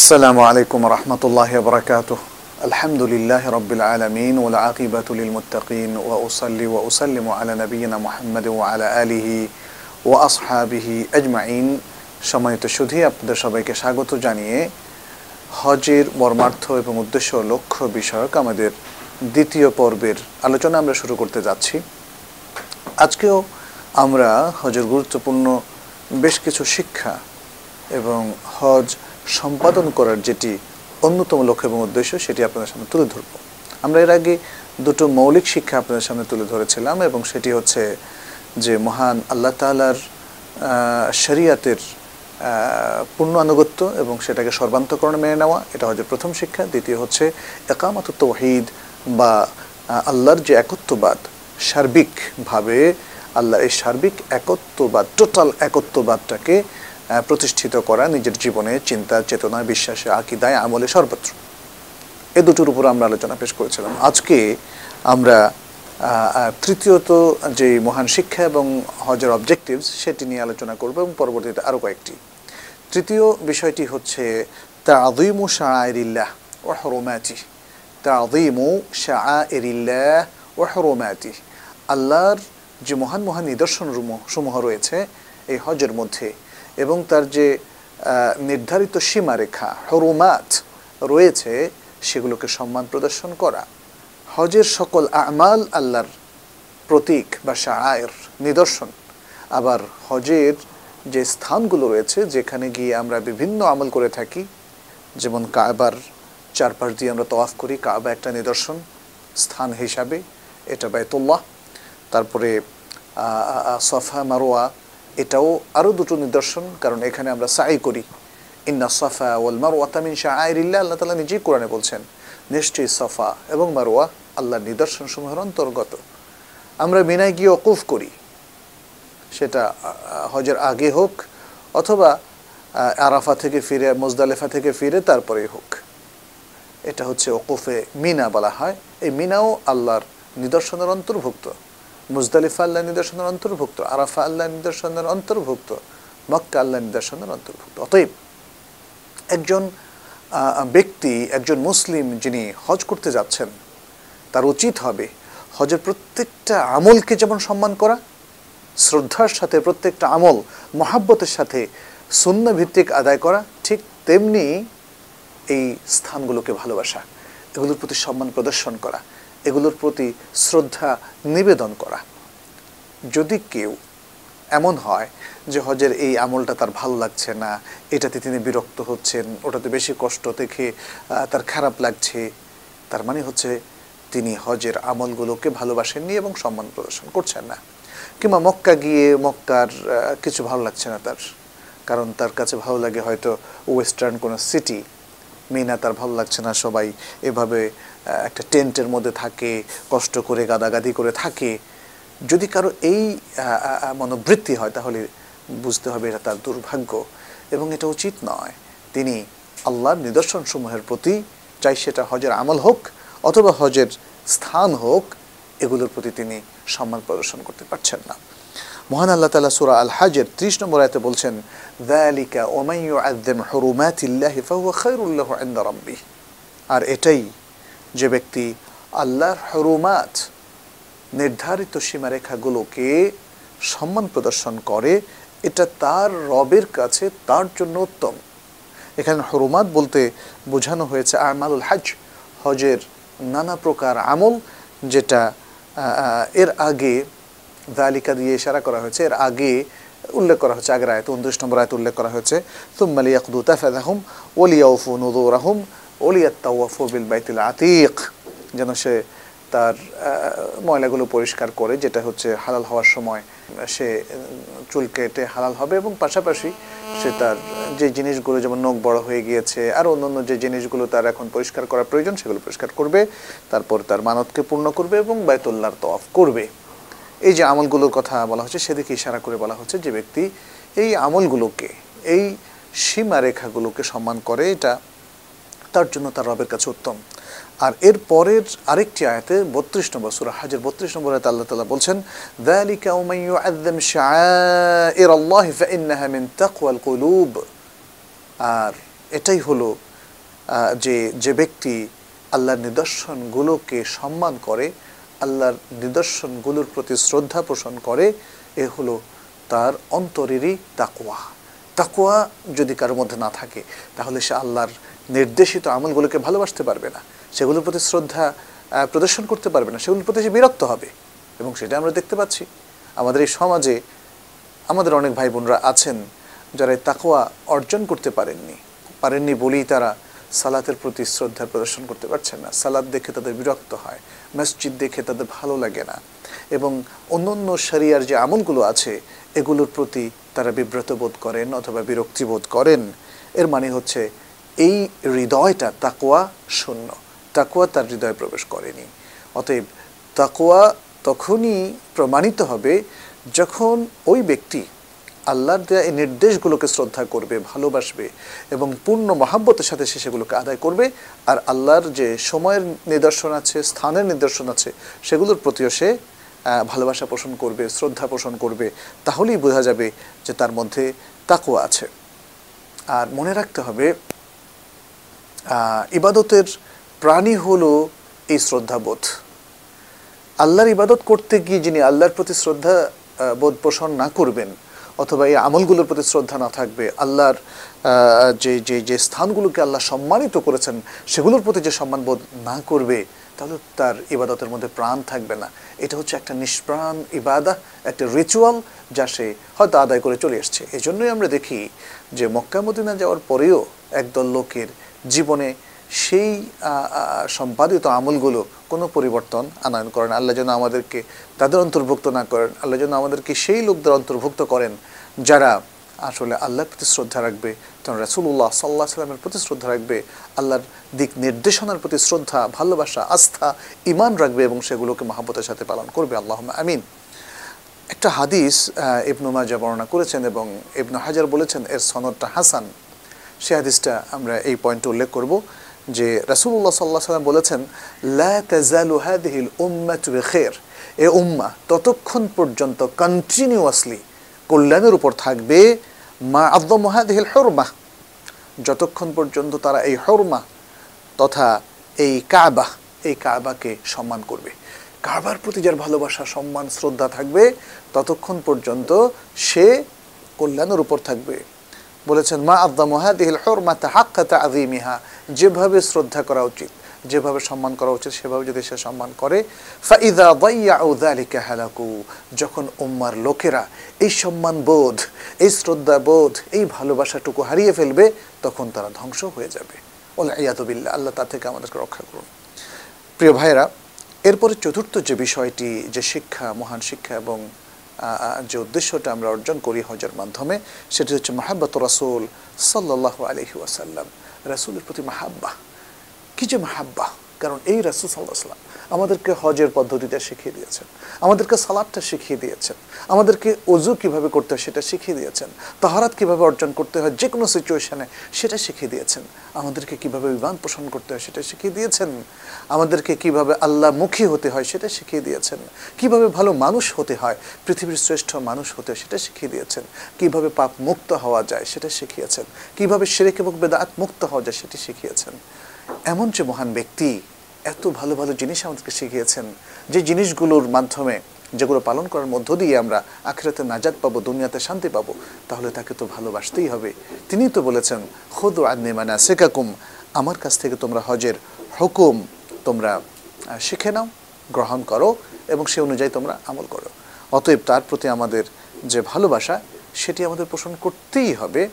السلام عليكم ورحمة الله وبركاته الحمد لله رب العالمين والعاقبة للمتقين وأصلي وأسلم على نبينا محمد وعلى آله وأصحابه أجمعين সম্মানিত সুধী আপনাদের সবাইকে স্বাগত জানিয়ে হজের মর্মার্থ এবং উদ্দেশ্য ও লক্ষ্য বিষয়ক আমাদের দ্বিতীয় পর্বের আলোচনা আমরা শুরু করতে যাচ্ছি আজকেও আমরা হজের গুরুত্বপূর্ণ বেশ কিছু শিক্ষা এবং হজ সম্পাদন করার যেটি অন্যতম লক্ষ্য এবং উদ্দেশ্য, সেটি আপনাদের সামনে তুলে ধরব। আমরা এর আগে দুটো মৌলিক শিক্ষা আপনাদের সামনে তুলে ধরেছিলাম এবং সেটি হচ্ছে যে মহান আল্লাহ তালার শরিয়াতের পূর্ণ আনুগত্য এবং সেটাকে সর্বান্তকরণে মেনে নেওয়া, এটা হচ্ছে প্রথম শিক্ষা। দ্বিতীয় হচ্ছে একামাত তৌহিদ বা আল্লাহর যে একত্ববাদ, সার্বিকভাবে আল্লাহ এই সার্বিক একত্ববাদ, টোটাল একত্ববাদটাকে প্রতিষ্ঠিত করা নিজের জীবনে চিন্তা, চেতনা, বিশ্বাসে, আকিদায় আমলে সর্বত্র। এ দুটোর উপর আমরা আলোচনা পেশ করেছিলাম। আজকে আমরা তৃতীয়ত যে মহান শিক্ষা এবং হজের অবজেক্টিভস সেটি নিয়ে আলোচনা করব এবং পরবর্তীতে আরও কয়েকটি। তৃতীয় বিষয়টি হচ্ছে তাদিমু শাআইরিল্লাহ ও হরমাতি। তাদিমু শাআইরিল্লাহ ও হরমাতি। আল্লাহর যে মহান মহান নিদর্শন সমূহ রয়েছে, এই হজের মধ্যে এবং তার যে নির্ধারিত সীমারেখা, হরুমাত রয়েছে, সেগুলোকে সম্মান প্রদর্শন করা। হজের সকল আমাল আল্লাহর প্রতীক বা শায়ের, নিদর্শন। আবার হজের যে স্থানগুলো রয়েছে, যেখানে গিয়ে আমরা বিভিন্ন আমল করে থাকি, যেমন কাবার চারপাশ দিয়ে আমরা তওয়াফ করি, কাবা একটা নিদর্শন স্থান হিসাবে, এটা বায়তুল্লাহ তারপরে সফা মারোয়া এটাও আরও দুটো নিদর্শন, কারণ এখানে আমরা সাই করি। ইন্না সফা ওয়াল মারোয়া তামিন শাহরিল্লা আল্লাহ তালা নিজেই কোরআনে বলছেন, নিশ্চয়ই সফা এবং মারোয়া আল্লাহর নিদর্শন সমূহের অন্তর্গত। আমরা মিনায় গিয়ে অকুফ করি, সেটা হজের আগে হোক, অথবা আরাফা থেকে ফিরে, মোজদালেফা থেকে ফিরে তারপরেই হোক। এটা হচ্ছে ওকুফে মিনা বলা হয়। এই মিনাও আল্লাহর নিদর্শনের অন্তর্ভুক্ত। মুজদালিফা আল্লাহ নিদর্শনের অন্তর্ভুক্ত, আরাফা আল্লাহ নিদর্শনের অন্তর্ভুক্ত, মক্কা আল্লাহ নিদর্শনের অন্তর্ভুক্ত। অতএব একজন ব্যক্তি, একজন মুসলিম যিনি হজ করতে যাচ্ছেন, তার উচিত হবে হজের প্রত্যেকটা আমলকে যেমন সম্মান করা, শ্রদ্ধার সাথে প্রত্যেকটা আমল, মহাব্বতের সাথে ভিত্তিক আদায় করা, ঠিক তেমনি এই স্থানগুলোকে ভালোবাসা, এগুলোর প্রতি সম্মান প্রদর্শন করা। এগুলোর প্রতি শ্রদ্ধা নিবেদন করা। যদি কেউ এমন হয় যে হজের এই আমলটা তার ভালো লাগছে না, এটাতে তিনি বিরক্ত হচ্ছেন, ওটাতে বেশি কষ্ট দেখে তার খারাপ লাগছে, তার মানে হচ্ছে তিনি হজের আমলগুলোকে ভালোবাসেননি এবং সম্মান প্রদর্শন করছেন না। কিংবা মক্কা গিয়ে মক্কার কিছু ভালো লাগছে না তার, কারণ তার কাছে ভালো লাগে হয়তো ওয়েস্টার্ন কোনো সিটি মিনা, তার ভালো লাগছে না, সবাই এভাবে একটা টেন্টের মধ্যে থাকে, কষ্ট করে, গাদাগাদি করে থাকে। যদি কারও এই মনোবৃত্তি হয়, তাহলে বুঝতে হবে এটা তার দুর্ভাগ্য। এবং এটা উচিত নয়। তিনি আল্লাহর নিদর্শন সমূহের প্রতি, চাই সেটা হজের আমল হোক, অথবা হজের স্থান হোক, এগুলোর প্রতি তিনি সম্মান প্রদর্শন করতে পারছেন না। মহান আল্লাহ তালা সুরা আল হাজের ত্রিশ নম্বর আয়তে বলছেন দ্যালিকা ওমাইয়ু আদ্দেম হরুমাতিল্লাহি ফাহুয়া খায়রুল্লাহ ইনদা রাব্বিহ আর এটাই যে ব্যক্তি আল্লাহর হরুমাত নির্ধারিত সীমারেখাগুলোকে সম্মান প্রদর্শন করে, এটা তার রবের কাছে তার জন্য উত্তম। এখানে হরুমাত বলতে বোঝানো হয়েছে আমালুল হাজ হজের নানা প্রকার আমল, যেটা এর আগে দালিকা দিয়ে ইশারা করা হয়েছে। এর আগে উল্লেখ করা হচ্ছে, আগের আয়তে উনত্রিশ নম্বর আয়ত উল্লেখ করা হয়েছে তুম্মালি ইয়াকদু তাফাদাহুম ওলিয়াউফু নুদুরাহুম ওলিয়াত্তাওয়াফু বিল বাইতিল আতিক। যেন সে তার ময়লাগুলো পরিষ্কার করে, যেটা হচ্ছে হালাল হওয়ার সময় সে চুল কেটে হালাল হবে এবং পাশাপাশি সে তার, যে জিনিসগুলো যেমন নখ বড় হয়ে গিয়েছে, আর অন্যান্য যে জিনিসগুলো তার এখন পরিষ্কার করা প্রয়োজন, সেগুলো পরিষ্কার করবে, তারপর তার মানতকে পূর্ণ করবে এবং বাইতুল্লাহর তওয়াফ করবে। এই যে আমলগুলোর কথা বলা হচ্ছে, সেদিকে ইশারা করে বলা হচ্ছে যে ব্যক্তি এই আমলগুলোকে, এই সীমারেখাগুলোকে সম্মান করে, এটা তার জন্য তার রবের কাছে উত্তম। আর এর পরের আরেকটি আয়াতে বত্রিশ নম্বর সুরা হাজের বত্রিশ নম্বর আয়তে আল্লাহ তালা বলছেন দ্যালিকা উমাইয়ু আদম শায়ের আল্লাহ ফাইন্নাহা মিন তাকওয়াল কুলুব। আর এটাই হলো যে যে ব্যক্তি আল্লাহর নিদর্শনগুলোকে সম্মান করে আল্লাহর নিদর্শনগুলোর প্রতি শ্রদ্ধা পোষণ করে, এ হলো তার অন্তরেরই তাকওয়া। তাকওয়া যদি কারোর মধ্যে না থাকে, তাহলে সে আল্লাহর নির্দেশিত আমলগুলোকে ভালোবাসতে পারবে না। সেগুলোর প্রতি শ্রদ্ধা প্রদর্শন করতে পারবে না। সেগুলোর প্রতি সে বিরক্ত হবে। এবং সেটা আমরা দেখতে পাচ্ছি। আমাদের এই সমাজে আমাদের অনেক ভাই বোনরা আছেন যারা এই তাকওয়া অর্জন করতে পারেননি। পারেননি বলেই তারা সালাতের প্রতি শ্রদ্ধা প্রদর্শন করতে পারছে না। সালাদ দেখে তাদের বিরক্ত হয়, মসজিদ দেখে তাদের ভালো লাগে না এবং অন্য অন্য শরিয়ার যে আমলগুলো আছে, এগুলোর প্রতি তারা বিব্রত বোধ করেন অথবা বিরক্তি বোধ করেন। এর মানে হচ্ছে এই হৃদয়টা তাকোয়া শূন্য। তাকোয়া তার হৃদয়ে প্রবেশ করেনি। অতএব তাকোয়া তখনই প্রমাণিত হবে যখন ওই ব্যক্তি আল্লাহর দেয়া এই নির্দেশগুলোকে শ্রদ্ধা করবে, ভালোবাসবে এবং পূর্ণ মহাব্বতের সাথে সে সেগুলোকে আদায় করবে। আর আল্লাহর যে সময়ের নিদর্শন আছে, স্থানের নিদর্শন আছে, সেগুলোর প্রতিও সে ভালোবাসা পোষণ করবে, শ্রদ্ধা পোষণ করবে। তাহলেই বোঝা যাবে যে তার মধ্যে তাকুয়া আছে। আর মনে রাখতে হবে ইবাদতের প্রাণী হলো এই শ্রদ্ধাবোধ। আল্লাহর ইবাদত করতে গিয়ে যিনি আল্লাহর প্রতি শ্রদ্ধা বোধ পোষণ না করবেন অথবা এই আমলগুলোর প্রতি শ্রদ্ধা না থাকবে, আল্লাহর যে যে যে স্থানগুলোকে আল্লাহ সম্মানিত করেছেন, সেগুলোর প্রতি যে সম্মান বোধ না করবে, তাহলে তার ইবাদতের মধ্যে প্রাণ থাকবে না। এটা হচ্ছে একটা নিষ্প্রাণ ইবাদা, একটা রিচুয়াল যা সে হয়তো আদায় করে চলে এসছে। এই জন্যই আমরা দেখি যে মক্কা মদিনা যাওয়ার পরেও একদল লোকের জীবনে সেই সম্পাদিত আমলগুলো কোনো পরিবর্তন আনয়ন করেন। আল্লাহ যেন আমাদেরকে তাদের অন্তর্ভুক্ত না করেন। আল্লাহ যেন আমাদেরকে সেই লোকদের অন্তর্ভুক্ত করেন যারা আসলে আল্লাহর প্রতি শ্রদ্ধা রাখবে তখন রাসুল্লাহ সাল্লাহ সাল্লামের প্রতি শ্রদ্ধা রাখবে আল্লাহর দিক নির্দেশনার প্রতি শ্রদ্ধা ভালোবাসা আস্থা ইমান রাখবে এবং সেগুলোকে মহাব্বতের সাথে পালন করবে। আল্লাহ আমিন। একটা হাদিস আহ, ইবনু মাজা বর্ণনা করেছেন এবং ইবনু হাজার বলেছেন এর সনদটা হাসান। সে হাদিসটা আমরা এই পয়েন্টে উল্লেখ করব। যে রাসূলুল্লাহ সাল্লাহ সাল্লাম বলেছেন, লা তাজালু হাদিহিল উম্মাতু বিখাইর। এ উম্মা, ততক্ষণ পর্যন্ত কন্টিনিউয়াসলি কল্যাণের উপর থাকবে, মা আদম হাদিহিল হুরমা যতক্ষণ পর্যন্ত তারা এই হরমা তথা এই কাবা, এই কাবাকে সম্মান করবে। কাবার প্রতি যার ভালোবাসা, সম্মান, শ্রদ্ধা থাকবে, ততক্ষণ পর্যন্ত সে কল্যাণের উপর থাকবে। বলেছেন, মা আব্দা মহাদিহিল হরমাতা হাক্কাতা আদিমিহা যেভাবে শ্রদ্ধা করা উচিত, যেভাবে সম্মান করা উচিত, সেভাবে যদি সে সম্মান করে, ফাইদা দাইয়াউ যালিকা হালাকু। যখন উম্মার লোকেরা এই সম্মান বোধ, এই শ্রদ্ধা বোধ, এই ভালোবাসাটুকু হারিয়ে ফেলবে, তখন তারা ধ্বংস হয়ে যাবে। ওলা ইয়াতুবিল্লাহ আল্লাহ তা থেকে আমাদেরকে রক্ষা করুন। প্রিয় ভাইরা এরপরে চতুর্থ যে বিষয়টি, যে শিক্ষা, মহান শিক্ষা এবং যে উদ্দেশ্যটা আমরা অর্জন করি হজের মাধ্যমে, সেটি হচ্ছে মাহাব্বাত রাসুল সাল্লাহ আলহি ওয়াসাল্লাম। রাসুলের প্রতি মাহাব্বা কি যে মাহাব্বা কারণ এই রাসুল সাল্লাহ সাল্লাম আমাদেরকে হজের পদ্ধতিটা শিখিয়ে দিয়েছেন। আমাদেরকে সালাদটা শিখিয়ে দিয়েছেন। আমাদেরকে অজু কীভাবে করতে হয় সেটা শিখিয়ে দিয়েছেন। তাহারাত কীভাবে অর্জন করতে হয় যে কোনো সিচুয়েশনে সেটা শিখিয়ে দিয়েছেন। আমাদেরকে কীভাবে বিমান পোষণ করতে হয় সেটা শিখিয়ে দিয়েছেন। আমাদেরকে কীভাবে আল্লাহ মুখী হতে হয় সেটা শিখিয়ে দিয়েছেন। কীভাবে ভালো মানুষ হতে হয়, পৃথিবীর শ্রেষ্ঠ মানুষ হতে হয় সেটা শিখিয়ে দিয়েছেন। কীভাবে পাপ মুক্ত হওয়া যায় সেটা শিখিয়েছেন। কীভাবে সেরেক এবং বেদাত মুক্ত হওয়া যায় সেটি শিখিয়েছেন। এমন যে মহান ব্যক্তি এত ভালো ভালো জিনিস আমাদেরকে শিখিয়েছেন। যে জিনিসগুলোর মাধ্যমে যেগুলো পালন করার মধ্য দিয়ে আমরা আখেরাতে নাজাদ পাবো, দুনিয়াতে শান্তি পাবো, তাহলে তাকে তো ভালোবাসতেই হবে। তিনি তো বলেছেন, খোদ আদনে মানা শেখাকুম আমার কাছ থেকে তোমরা হজের হুকুম তোমরা শিখে নাও, গ্রহণ করো এবং সে অনুযায়ী তোমরা আমল করো। অতএব তার প্রতি আমাদের যে ভালোবাসা, সেটি আমাদের পোষণ করতেই হবে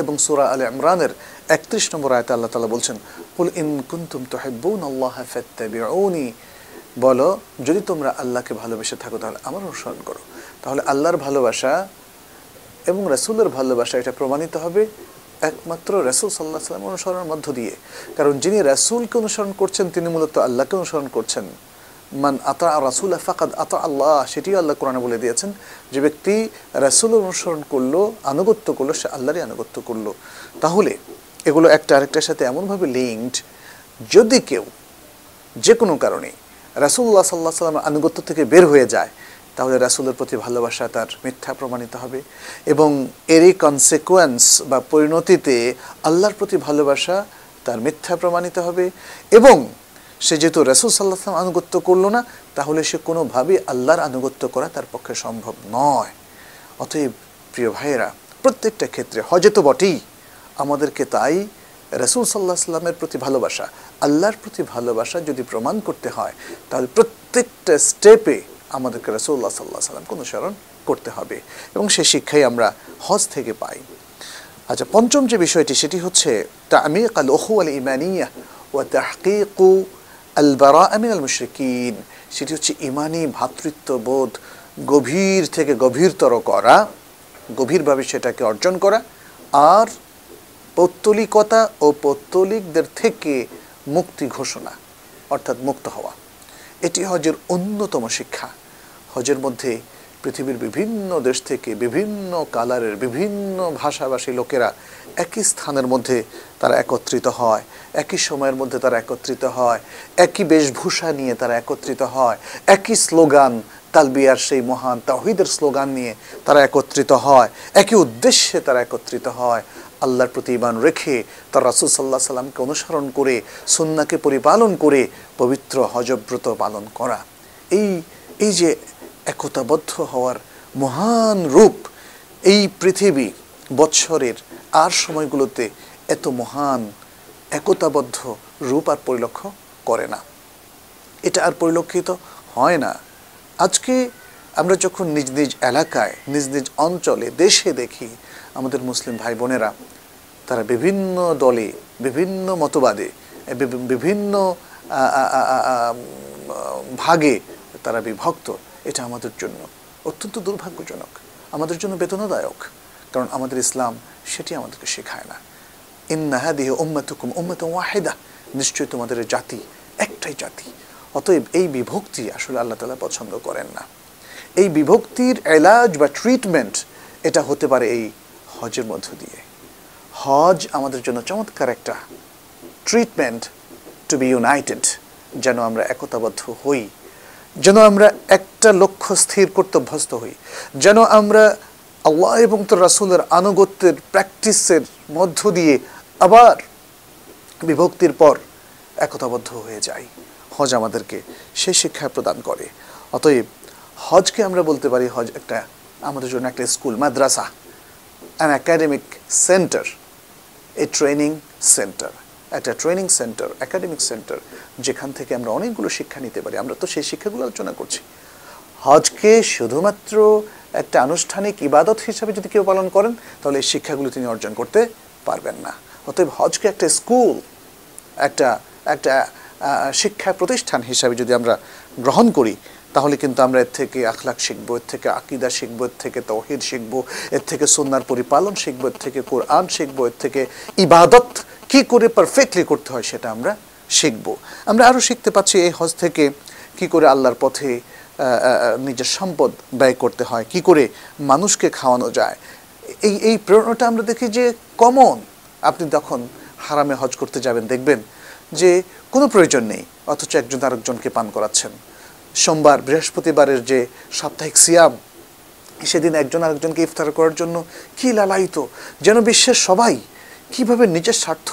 এবং সূরা আলে ইমরানের একত্রিশ নম্বর আয়তে আল্লাহ তালা বলছেন, কুল ইন কুনতুম তুহিব্বুন আল্লাহ ফাত্তাবিউনি। বলো, যদি তোমরা আল্লাহকে ভালোবেসে থাকো, তাহলে আমার অনুসরণ করো। তাহলে আল্লাহর ভালোবাসা এবং রাসূলের ভালোবাসা, এটা প্রমাণিত হবে একমাত্র রাসূল সাল্লাহ সাল্লাম অনুসরণের মধ্য দিয়ে। কারণ যিনি রাসূলকে অনুসরণ করছেন, তিনি মূলত আল্লাহকে অনুসরণ করছেন। মান আতা রাসুল ফাকাদ আতা আল্লাহ, সেটিও আল্লাহ কোরআনে বলে দিয়েছেন, যে ব্যক্তি রাসূলের অনুসরণ করল, আনুগত্য করল, সে আল্লাহরই আনুগত্য করল। তাহলে এগুলো একটা আরেকটার সাথে এমনভাবে লিঙ্কড যদি কেউ যে কোনো কারণে রাসূলুল্লাহ সাল্লাহ সাল্লামের আনুগত্য থেকে বের হয়ে যায়, তাহলে রাসূলের প্রতি ভালোবাসা তার মিথ্যা প্রমাণিত হবে এবং এরই কনসিকোয়েন্স বা পরিণতিতে আল্লাহর প্রতি ভালোবাসা তার মিথ্যা প্রমাণিত হবে এবং সে যেহেতু রসুল সাল্লাহ সাল্লাম আনুগত্য করল না, তাহলে সে কোনোভাবেই আল্লাহর আনুগত্য করা তার পক্ষে সম্ভব নয়। অতএব প্রিয় ভাইয়েরা, প্রত্যেকটা ক্ষেত্রে হজে তো বটেই আমাদেরকে তাই রসুল সাল্লাহ সাল্লামের প্রতি ভালোবাসা, আল্লাহর প্রতি ভালোবাসা যদি প্রমাণ করতে হয়, তাহলে প্রত্যেকটা স্টেপে আমাদেরকে রসুল্লাহ সাল্লাহ সাল্লামকে অনুসরণ করতে হবে এবং সে শিক্ষাই আমরা হজ থেকে পাই। আচ্ছা পঞ্চম যে বিষয়টি, সেটি হচ্ছে তামিক আল ওহু আল ইমানিয়া ও তাহকিকু আল বারা আমিন আল মুশরিকিন। সেটি হচ্ছে ইমানি ভ্রাতৃত্ববোধ গভীর থেকে গভীরতর করা, গভীরভাবে সেটাকে অর্জন করা, আর পৌত্তলিকতা ও পৌত্তলিকদের থেকে মুক্তি ঘোষণা, অর্থাৎ মুক্ত হওয়া। এটি হজের অন্যতম শিক্ষা। হজের মধ্যে পৃথিবীর বিভিন্ন দেশ থেকে বিভিন্ন কালারের বিভিন্ন ভাষাভাষী লোকেরা একই স্থানের মধ্যে তারা একত্রিত হয়, একই সময়ের মধ্যে তারা একত্রিত হয়, একই বেশভূষা নিয়ে তারা একত্রিত হয়, একই স্লোগান, তালবিয়ার সেই মহান তাহিদের স্লোগান নিয়ে তারা একত্রিত হয়, একই উদ্দেশ্যে তারা একত্রিত হয়। আল্লাহর প্রতি ইমান রেখে তার রাসুল সাল্লাহ সাল্লামকে অনুসরণ করে, সুন্নাকে পরিপালন করে, পবিত্র হজব্রত পালন করা। এই এই যে একতাবদ্ধ হওয়ার মহান রূপ, এই পৃথিবী বৎসরের আর সময়গুলোতে এত মহান একতাবদ্ধ রূপ আর পরিলক্ষ্য করে না। এটা আর পরিলক্ষিত হয় না। আজকে আমরা যখন নিজ নিজ এলাকায়, নিজ নিজ অঞ্চলে, দেশে দেখি আমাদের মুসলিম ভাই বোনেরা, তারা বিভিন্ন দলে, বিভিন্ন মতবাদে বিভিন্ন ভাগে তারা বিভক্ত। এটা আমাদের জন্য অত্যন্ত দুর্ভাগ্যজনক, আমাদের জন্য বেদনাদায়ক, কারণ আমাদের ইসলাম সেটি আমাদেরকে শেখায় না। ইন্নাহাদিহ উম্মাতুকুম উম্মাত ওয়াহেদা, নিশ্চয়ই তোমাদের জাতি একটাই জাতি। অতএব এই বিভক্তি আসলে আল্লাহ তালা পছন্দ করেন না। এই বিভক্তির এলাজ বা ট্রিটমেন্ট এটা হতে পারে এই হজের মধ্য দিয়ে। হজ আমাদের জন্য চমৎকার একটা ট্রিটমেন্ট টু বি ইউনাইটেড যেন আমরা একতাবদ্ধ হই, যেন আমরা একটা লক্ষ্য স্থির করতে অভ্যস্ত হই, যেন আমরা আল্লাহ এবং তোর রাসুলের আনুগত্যের প্র্যাকটিসের মধ্য দিয়ে আবার বিভক্তির পর একতাবদ্ধ হয়ে যাই। হজ আমাদেরকে সে শিক্ষা প্রদান করে। অতএব হজকে আমরা বলতে পারি হজ একটা, আমাদের জন্য একটা school, Madrasa an academic centre a training centre একটা ট্রেনিং সেন্টার একাডেমিক সেন্টার যেখান থেকে আমরা অনেকগুলো শিক্ষা নিতে পারি। আমরা তো সেই শিক্ষাগুলো আলোচনা করছি। হজকে শুধুমাত্র একটা আনুষ্ঠানিক ইবাদত হিসাবে যদি কেউ পালন করেন, তাহলে এই শিক্ষাগুলো তিনি অর্জন করতে পারবেন না। অতএব হজকে একটা স্কুল, একটা একটা শিক্ষা প্রতিষ্ঠান হিসাবে যদি আমরা গ্রহণ করি তাহলে কিন্তু আমরা এর থেকে আখলাখ শিখব, এর থেকে আকিদা শিখব, এর থেকে তহিদ শিখব, এর থেকে সন্ন্যার পরিপালন শিখব, এর থেকে কোরআন শিখব, এর থেকে ইবাদত কি করে পারফেক্টলি করতে হয় সেটা আমরা শিখব। আমরা আরও শিখতে পাচ্ছি এই হজ থেকে কি করে আল্লাহর পথে নিজের সম্পদ ব্যয় করতে হয়, কি করে মানুষকে খাওয়ানো যায়। এই এই প্রেরণাটা আমরা দেখি যে কমন আপনি তখন হারামে হজ করতে যাবেন দেখবেন যে কোনো প্রয়োজন নেই, অথচ একজন আরেকজনকে পান করাচ্ছেন। সোমবার বৃহস্পতিবারের যে সাপ্তাহিক সিয়াম, সেদিন একজন আরেকজনকে ইফতার করার জন্য কি লালায়িত, যেন বিশ্বের সবাই কীভাবে নিজের স্বার্থ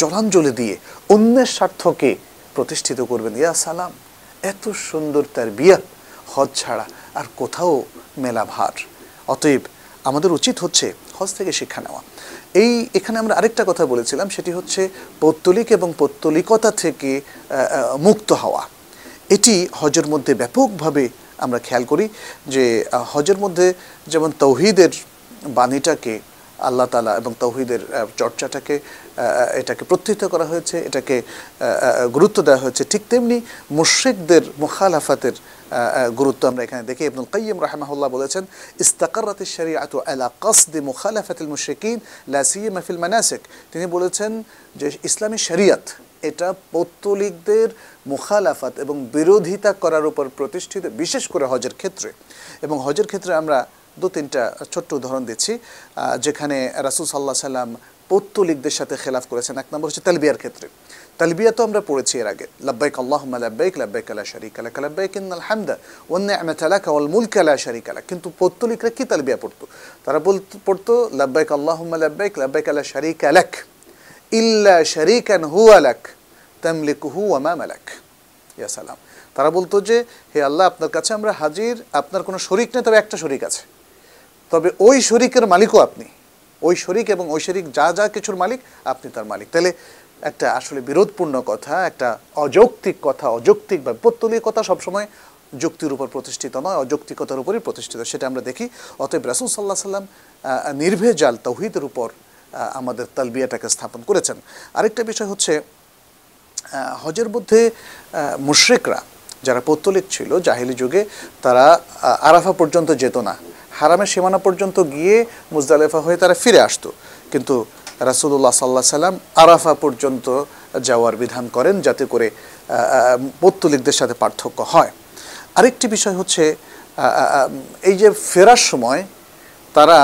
জলাঞ্জলি দিয়ে অন্যের স্বার্থকে প্রতিষ্ঠিত করবেন। ইয়া সালাম, এত সুন্দর তার বিয়া হজ ছাড়া আর কোথাও মেলা ভার। অতএব আমাদের উচিত হচ্ছে হজ থেকে শিক্ষা নেওয়া। এই এখানে আমরা আরেকটা কথা বলেছিলাম, সেটি হচ্ছে পৌত্তলিক এবং পৌত্তলিকতা থেকে মুক্ত হওয়া। এটি হজের মধ্যে ব্যাপকভাবে আমরা খেয়াল করি যে হজের মধ্যে যেমন তৌহিদের বাণীটাকে আল্লাহ তালা এবং তৌহিদের চর্চাটাকে এটাকে প্রত্যয়িত করা হয়েছে, এটাকে গুরুত্ব দেওয়া হয়েছে। ঠিক তেমনি মুশ্রিকদের মুখালাফাতের গুরুত্ব আমরা এখানে দেখি। ইবনুল কাইয়িম রাহমাহুল্লাহ বলেছেন ইস্তাকারাত শরিয়াতু আলা কসদি মুখালাফাতিল মুশরিকিন, লা সিয়ামা ফিল মানাসিক। তিনি বলেছেন যে, ইসলামী শরিয়াত এটা পৌত্তলিকদের মুখালাফাত এবং বিরোধিতা করার উপর প্রতিষ্ঠিত, বিশেষ করে হজের ক্ষেত্রে। এবং হজের ক্ষেত্রে আমরা দু, তিনটা ছোট্ট উদাহরণ দিচ্ছি যেখানে রাসুল সাল্লাহ সাল্লাম পৌত্তলিকদের সাথে খেলাফ করেছেন। এক নম্বর হচ্ছে তালবিয়ার ক্ষেত্রে। তালবিয়া তো আমরা পড়েছি এর আগে, লাব্বাইক আল্লাহুম্মা লাব্বাইক লাব্বাইক লা শারীকা লাক, লাব্বাইক ইন্নাল হামদা ওয়ান নি'মাতা লাক ওয়াল মুলকা লা শারীকা লাক। কিন্তু পৌত্তলিকরা কি তালবিয়া পড়তো? তারা বলতো পড়তো, লাব্বাইক আল্লাহুম্মা লাব্বাইক লাব্বাইক লা শারীকা লাক। ইল্লা শরিকান হুয়ালাক ওয়া মা মালাক। ইয়া সালাম। তারা বলতো যে, হে আল্লাহ, আপনার কাছে আমরা হাজির, আপনার কোনো শরিক নেই, তবে একটা শরিক আছে। তবে ওই শরিকের মালিকও আপনি। ওই শরিক এবং ওই শরিক যা যা কিছুর মালিক, আপনি তার মালিক। তাহলে একটা আসলে বিরোধপূর্ণ কথা, একটা অযৌক্তিক কথা, অযৌক্তিক বা পত্তলীয় কথা সবসময় যুক্তির উপর প্রতিষ্ঠিত নয়, অযৌক্তিকতার উপরই প্রতিষ্ঠিত, সেটা আমরা দেখি। অতএব রাসুল সাল্লাহ সাল্লাম নির্ভেজাল, তৌহিদের উপর আমাদের তালবিয়াটাকে স্থাপন করেছেন। আরেকটা বিষয় হচ্ছে হজের মধ্যে মুশ্রিকরা যারা পৌত্তলিক ছিল জাহিলি যুগে, তারা আরাফা পর্যন্ত যেত না। হারামের সীমানা পর্যন্ত গিয়ে মুজদালেফা হয়ে তারা ফিরে আসতো। কিন্তু রাসুল্লাহ সাল্লাহ সাল্লাম আরাফা পর্যন্ত যাওয়ার বিধান করেন যাতে করে পৌত্তলিকদের সাথে পার্থক্য হয়। আরেকটি বিষয় হচ্ছে এই যে ফেরার সময় তারা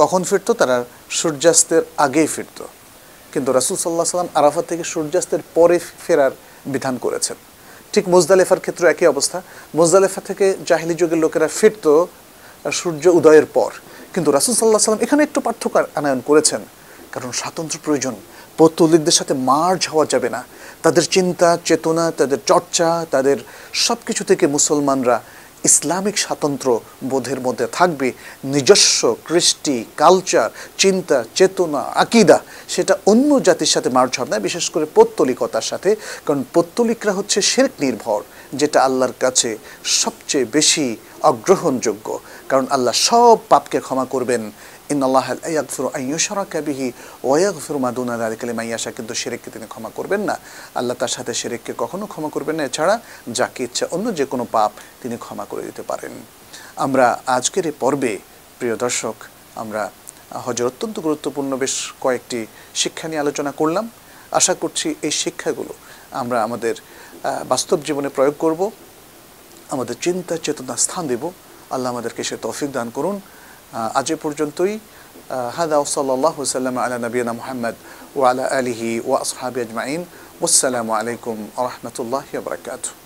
কখন ফিরতো? তারা সূর্যাস্তের আগেই ফিরতো। কিন্তু রাসুল সাল্লাহ সাল্লাম আরাফা থেকে সূর্যাস্তের পরে ফেরার বিধান করেছেন। ঠিক মুজদালেফার ক্ষেত্রে একই অবস্থা। মুজদালেফা থেকে জাহিলি যুগের লোকেরা ফিরত সূর্য উদয়ের পর। কিন্তু রাসুল সাল্লাহ সাল্লাম এখানে একটু পার্থক্য আনায়ন করেছেন। কারণ স্বাতন্ত্র্য প্রয়োজন। পৌত্তলিকদের সাথে মার্জ হওয়া যাবে না। তাদের চিন্তা, চেতনা, তাদের চর্চা, তাদের সব কিছু থেকে মুসলমানরা ইসলামিক স্বাতন্ত্র বোধের মধ্যে থাকবে নিজস্ব কৃষ্টি কালচার চিন্তা, চেতনা, আকিদা। সেটা অন্য জাতির সাথে মার্চ হবে না, বিশেষ করে পত্তলিকতার সাথে। কারণ পত্তলিকরা হচ্ছে শেরক নির্ভর, যেটা আল্লাহর কাছে সবচেয়ে বেশি অগ্রহণযোগ্য। কারণ আল্লাহ সব পাপকে ক্ষমা করবেন ইন্নআল্লাহ ইয়াগফিরু আন ইউশরাকা বিহি ওয়া ইয়াগফিরু মা দুনা যালিকা লিমান ইয়াশা। কিন্তু শিরককে তিনি ক্ষমা করবেন না। আল্লাহ তার সাথে শিরককে কখনো ক্ষমা করবেন না। এছাড়া যাকে ইচ্ছা অন্য যে কোনো পাপ তিনি ক্ষমা করে দিতে পারেন। আমরা আজকের এই পর্বে, প্রিয় দর্শক, আমরা হজের অত্যন্ত গুরুত্বপূর্ণ বেশ কয়েকটি শিক্ষা নিয়ে আলোচনা করলাম। আশা করছি এই শিক্ষাগুলো আমরা আমাদের বাস্তব জীবনে প্রয়োগ করব। আমাদের চিন্তা চেতনা স্থান দেব। আল্লাহ আমাদেরকে সে তৌফিক দান করুন। আজ এ পর্যন্তই হাদা সাল্লাহ সাল্লাম আলা নবীনা মোহাম্মদ ও আলা আলিহি ও আসহাবি আজমাইন আসসালামু আলাইকুম আ রহমতুল্লাহ বারকাতুহ